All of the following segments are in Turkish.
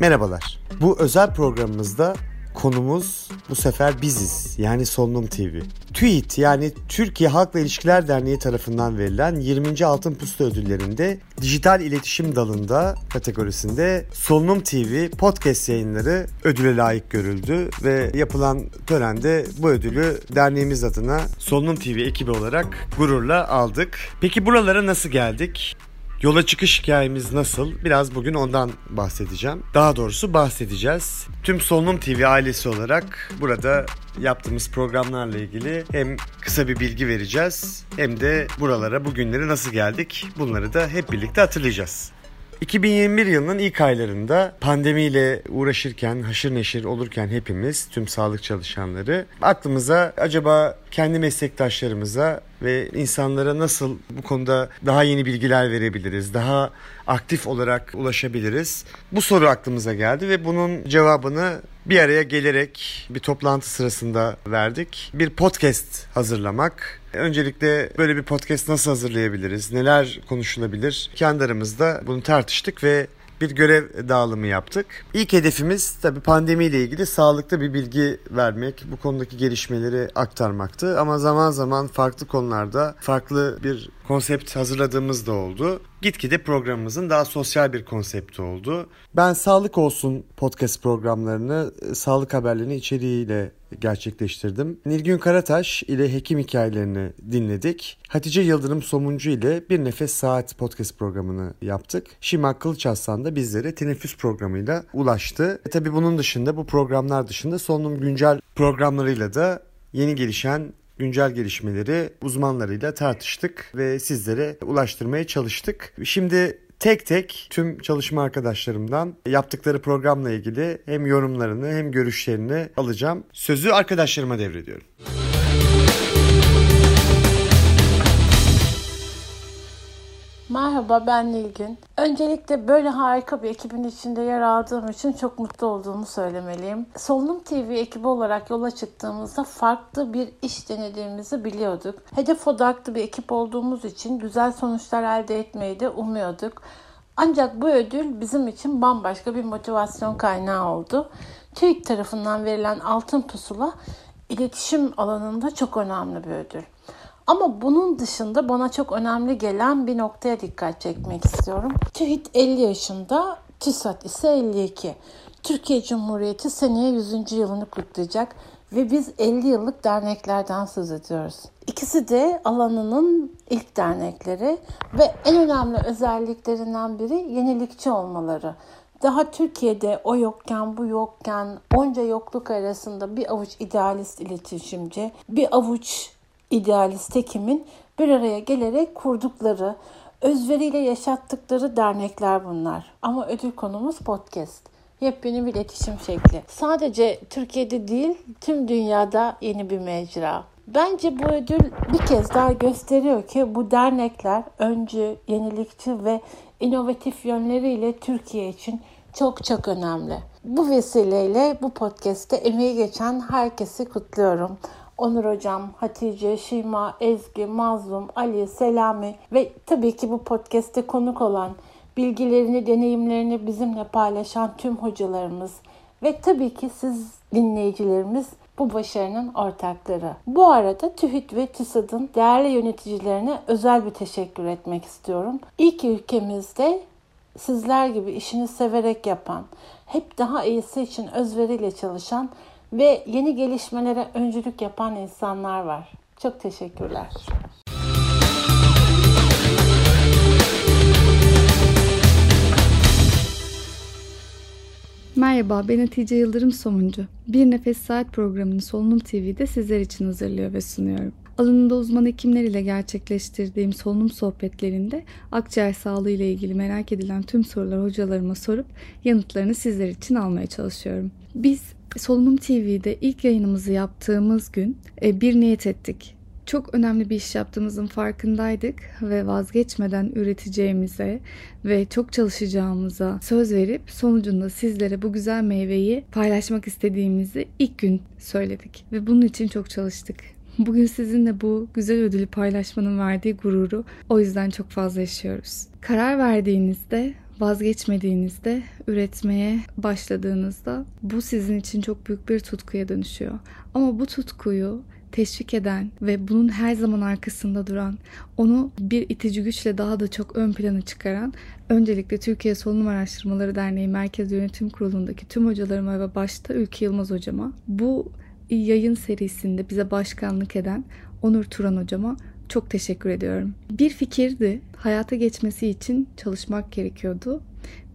Merhabalar. Bu özel programımızda konumuz bu sefer biziz yani Solunum TV. TÜİT yani Türkiye Halkla İlişkiler Derneği tarafından verilen 20. Altın Pusula ödüllerinde dijital iletişim dalında kategorisinde Solunum TV podcast yayınları ödüle layık görüldü ve yapılan törende bu ödülü derneğimiz adına Solunum TV ekibi olarak gururla aldık. Peki buralara nasıl geldik? Yola çıkış hikayemiz nasıl? Biraz bugün ondan bahsedeceğim. Daha doğrusu bahsedeceğiz. Tüm Solunum TV ailesi olarak burada yaptığımız programlarla ilgili hem kısa bir bilgi vereceğiz hem de buralara bugünleri nasıl geldik bunları da hep birlikte hatırlayacağız. 2021 yılının ilk aylarında pandemiyle uğraşırken, haşır neşir olurken hepimiz, tüm sağlık çalışanları aklımıza acaba kendi meslektaşlarımıza ve insanlara nasıl bu konuda daha yeni bilgiler verebiliriz, daha aktif olarak ulaşabiliriz? Bu soru aklımıza geldi ve bunun cevabını bir araya gelerek bir toplantı sırasında verdik. Bir podcast hazırlamak. Öncelikle böyle bir podcast nasıl hazırlayabiliriz? Neler konuşulabilir? Kendi aramızda bunu tartıştık ve bir görev dağılımı yaptık. İlk hedefimiz tabii pandemiyle ilgili sağlıklı bir bilgi vermek, bu konudaki gelişmeleri aktarmaktı. Ama zaman zaman farklı konularda farklı bir konsept hazırladığımız da oldu. Gitgide programımızın daha sosyal bir konsepti oldu. Ben Sağlık Olsun podcast programlarını, e, sağlık haberlerini içeriğiyle gerçekleştirdim. Nilgün Karataş ile hekim hikayelerini dinledik. Hatice Yıldırım Somuncu ile Bir Nefes Saat podcast programını yaptık. Şima Kılıçaslan da bizlere teneffüs programıyla ulaştı. E tabi bunun dışında bu programlar dışında solunum güncel programlarıyla da yeni gelişen güncel gelişmeleri uzmanlarıyla tartıştık ve sizlere ulaştırmaya çalıştık. Şimdi tek tek tüm çalışma arkadaşlarımdan yaptıkları programla ilgili hem yorumlarını hem görüşlerini alacağım. Sözü arkadaşlarıma devrediyorum. Merhaba ben Nilgün. Öncelikle böyle harika bir ekibin içinde yer aldığım için çok mutlu olduğumu söylemeliyim. Solunum TV ekibi olarak yola çıktığımızda farklı bir iş denediğimizi biliyorduk. Hedef odaklı bir ekip olduğumuz için güzel sonuçlar elde etmeyi de umuyorduk. Ancak bu ödül bizim için bambaşka bir motivasyon kaynağı oldu. TÜİK tarafından verilen altın pusula iletişim alanında çok önemli bir ödül. Ama bunun dışında bana çok önemli gelen bir noktaya dikkat çekmek istiyorum. TÜİT 50 yaşında, TÜSAT ise 52. Türkiye Cumhuriyeti seneye 100. yılını kutlayacak ve biz 50 yıllık derneklerden söz ediyoruz. İkisi de alanının ilk dernekleri ve en önemli özelliklerinden biri yenilikçi olmaları. Daha Türkiye'de o yokken bu yokken onca yokluk arasında bir avuç idealist iletişimci, bir avuç idealist hekimin bir araya gelerek kurdukları, özveriyle yaşattıkları dernekler bunlar. Ama ödül konumuz podcast. Yepyeni bir iletişim şekli. Sadece Türkiye'de değil, tüm dünyada yeni bir mecra. Bence bu ödül bir kez daha gösteriyor ki bu dernekler öncü, yenilikçi ve inovatif yönleriyle Türkiye için çok çok önemli. Bu vesileyle bu podcast'te emeği geçen herkesi kutluyorum. Onur Hocam, Hatice, Şima, Ezgi, Mazlum, Ali, Selami ve tabii ki bu podcast'te konuk olan, bilgilerini, deneyimlerini bizimle paylaşan tüm hocalarımız ve tabii ki siz dinleyicilerimiz bu başarının ortakları. Bu arada TÜHİT ve TÜSAD'ın değerli yöneticilerine özel bir teşekkür etmek istiyorum. İyi ki ülkemizde sizler gibi işini severek yapan, hep daha iyisi için özveriyle çalışan ve yeni gelişmelere öncülük yapan insanlar var. Çok teşekkürler. Merhaba, ben Hatice Yıldırım Somuncu. Bir Nefes Saat programını Solunum TV'de sizler için hazırlıyor ve sunuyorum. Alanında uzman hekimler ile gerçekleştirdiğim solunum sohbetlerinde akciğer sağlığı ile ilgili merak edilen tüm soruları hocalarıma sorup yanıtlarını sizler için almaya çalışıyorum. Biz Solunum TV'de ilk yayınımızı yaptığımız gün e, bir niyet ettik. Çok önemli bir iş yaptığımızın farkındaydık ve vazgeçmeden üreteceğimize ve çok çalışacağımıza söz verip sonucunda sizlere bu güzel meyveyi paylaşmak istediğimizi ilk gün söyledik ve bunun için çok çalıştık. Bugün sizinle bu güzel ödülü paylaşmanın verdiği gururu o yüzden çok fazla yaşıyoruz. Karar verdiğinizde vazgeçmediğinizde, üretmeye başladığınızda bu sizin için çok büyük bir tutkuya dönüşüyor. Ama bu tutkuyu teşvik eden ve bunun her zaman arkasında duran, onu bir itici güçle daha da çok ön plana çıkaran öncelikle Türkiye Solunum Araştırmaları Derneği Merkez Yönetim Kurulu'ndaki tüm hocalarıma ve başta Ülke Yılmaz hocama, bu yayın serisinde bize başkanlık eden Onur Turan hocama çok teşekkür ediyorum. Bir fikirdi. Hayata geçmesi için çalışmak gerekiyordu.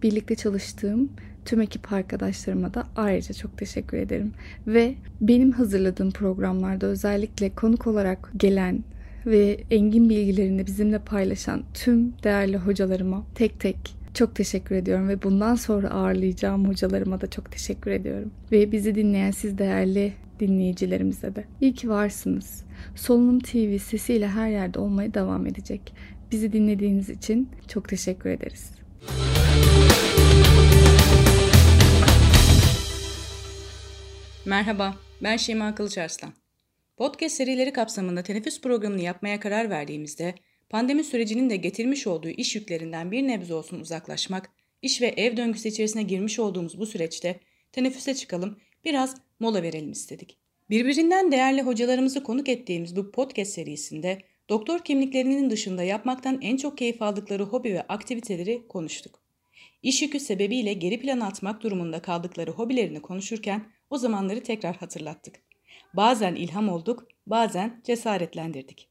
Birlikte çalıştığım tüm ekip arkadaşlarıma da ayrıca çok teşekkür ederim. Ve benim hazırladığım programlarda özellikle konuk olarak gelen ve engin bilgilerini bizimle paylaşan tüm değerli hocalarıma tek tek çok teşekkür ediyorum ve bundan sonra ağırlayacağım hocalarıma da çok teşekkür ediyorum. Ve bizi dinleyen siz değerli dinleyicilerimize de. İyi ki varsınız. Solunum TV sesiyle her yerde olmaya devam edecek. Bizi dinlediğiniz için çok teşekkür ederiz. Merhaba, ben Şeyma Kılıçarslan. Podcast serileri kapsamında teneffüs programını yapmaya karar verdiğimizde pandemi sürecinin de getirmiş olduğu iş yüklerinden bir nebze olsun uzaklaşmak, iş ve ev döngüsü içerisine girmiş olduğumuz bu süreçte teneffüse çıkalım, biraz mola verelim istedik. Birbirinden değerli hocalarımızı konuk ettiğimiz bu podcast serisinde doktor kimliklerinin dışında yapmaktan en çok keyif aldıkları hobi ve aktiviteleri konuştuk. İş yükü sebebiyle geri plan atmak durumunda kaldıkları hobilerini konuşurken o zamanları tekrar hatırlattık. Bazen ilham olduk, bazen cesaretlendirdik.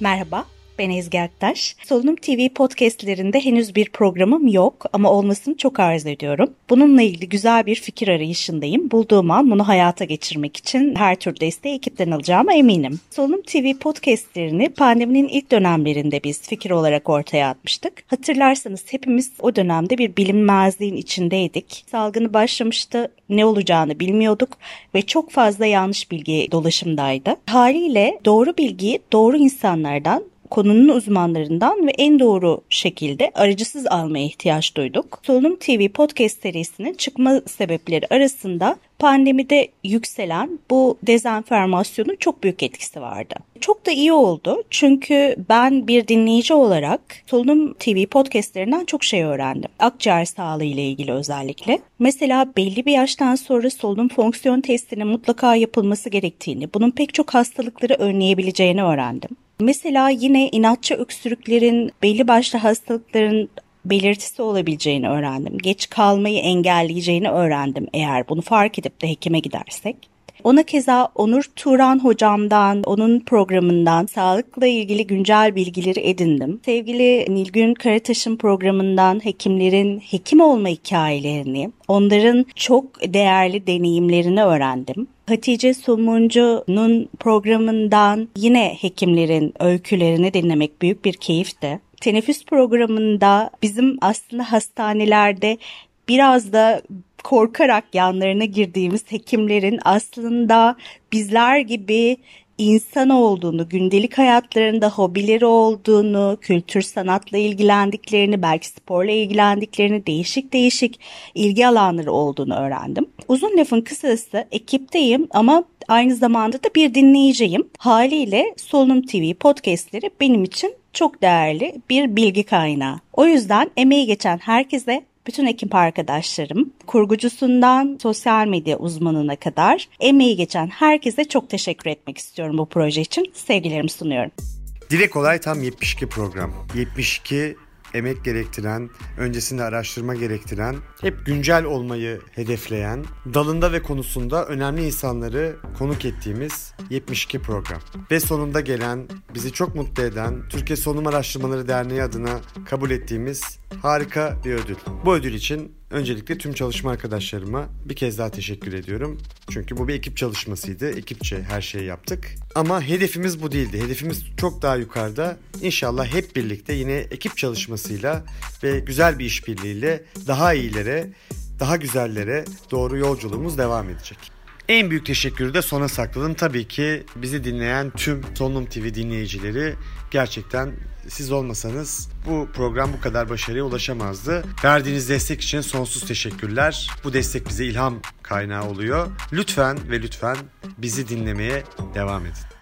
Merhaba, ben Ezgi Aktaş. Solunum TV podcastlerinde henüz bir programım yok ama olmasını çok arzu ediyorum. Bununla ilgili güzel bir fikir arayışındayım. Bulduğum an bunu hayata geçirmek için her tür desteği ekipten alacağıma eminim. Solunum TV podcastlerini pandeminin ilk dönemlerinde biz fikir olarak ortaya atmıştık. Hatırlarsanız hepimiz o dönemde bir bilinmezliğin içindeydik. Salgını başlamıştı, ne olacağını bilmiyorduk ve çok fazla yanlış bilgi dolaşımdaydı. Haliyle doğru bilgiyi doğru insanlardan konunun uzmanlarından ve en doğru şekilde aracısız almaya ihtiyaç duyduk. Solunum TV podcast serisinin çıkma sebepleri arasında pandemide yükselen bu dezenformasyonun çok büyük etkisi vardı. Çok da iyi oldu çünkü ben bir dinleyici olarak Solunum TV podcastlerinden çok şey öğrendim. Akciğer sağlığı ile ilgili özellikle. Mesela belli bir yaştan sonra solunum fonksiyon testinin mutlaka yapılması gerektiğini, bunun pek çok hastalıkları önleyebileceğini öğrendim. Mesela yine inatçı öksürüklerin belli başlı hastalıkların belirtisi olabileceğini öğrendim. Geç kalmayı engelleyeceğini öğrendim eğer bunu fark edip de hekime gidersek. Ona keza Onur Turan hocamdan, onun programından sağlıkla ilgili güncel bilgileri edindim. Sevgili Nilgün Karataş'ın programından hekimlerin hekim olma hikayelerini, onların çok değerli deneyimlerini öğrendim. Hatice Somuncu'nun programından yine hekimlerin öykülerini dinlemek büyük bir keyifti. Teneffüs programında bizim aslında hastanelerde biraz da korkarak yanlarına girdiğimiz hekimlerin aslında bizler gibi insan olduğunu, gündelik hayatlarında hobileri olduğunu, kültür sanatla ilgilendiklerini, belki sporla ilgilendiklerini, değişik değişik ilgi alanları olduğunu öğrendim. Uzun lafın kısası ekipteyim ama aynı zamanda da bir dinleyiciyim. Haliyle Solunum TV podcastleri benim için çok değerli bir bilgi kaynağı. O yüzden emeği geçen herkese bütün ekip arkadaşlarım, kurgucusundan sosyal medya uzmanına kadar emeği geçen herkese çok teşekkür etmek istiyorum bu proje için. Sevgilerimi sunuyorum. Dile kolay tam 72 program. 72 emek gerektiren, öncesinde araştırma gerektiren, hep güncel olmayı hedefleyen, dalında ve konusunda önemli insanları konuk ettiğimiz 72 program. Ve sonunda gelen, bizi çok mutlu eden Türkiye Solunum Araştırmaları Derneği adına kabul ettiğimiz harika bir ödül. Bu ödül için Öncelikle tüm çalışma arkadaşlarıma bir kez daha teşekkür ediyorum. Çünkü bu bir ekip çalışmasıydı. Ekipçe her şeyi yaptık. Ama hedefimiz bu değildi. Hedefimiz çok daha yukarıda. İnşallah hep birlikte yine ekip çalışmasıyla ve güzel bir işbirliğiyle daha iyilere, daha güzellere doğru yolculuğumuz devam edecek. En büyük teşekkürü de sona sakladım. Tabii ki bizi dinleyen tüm Solunum TV dinleyicileri gerçekten siz olmasanız bu program bu kadar başarıya ulaşamazdı. Verdiğiniz destek için sonsuz teşekkürler. Bu destek bize ilham kaynağı oluyor. Lütfen ve lütfen bizi dinlemeye devam edin.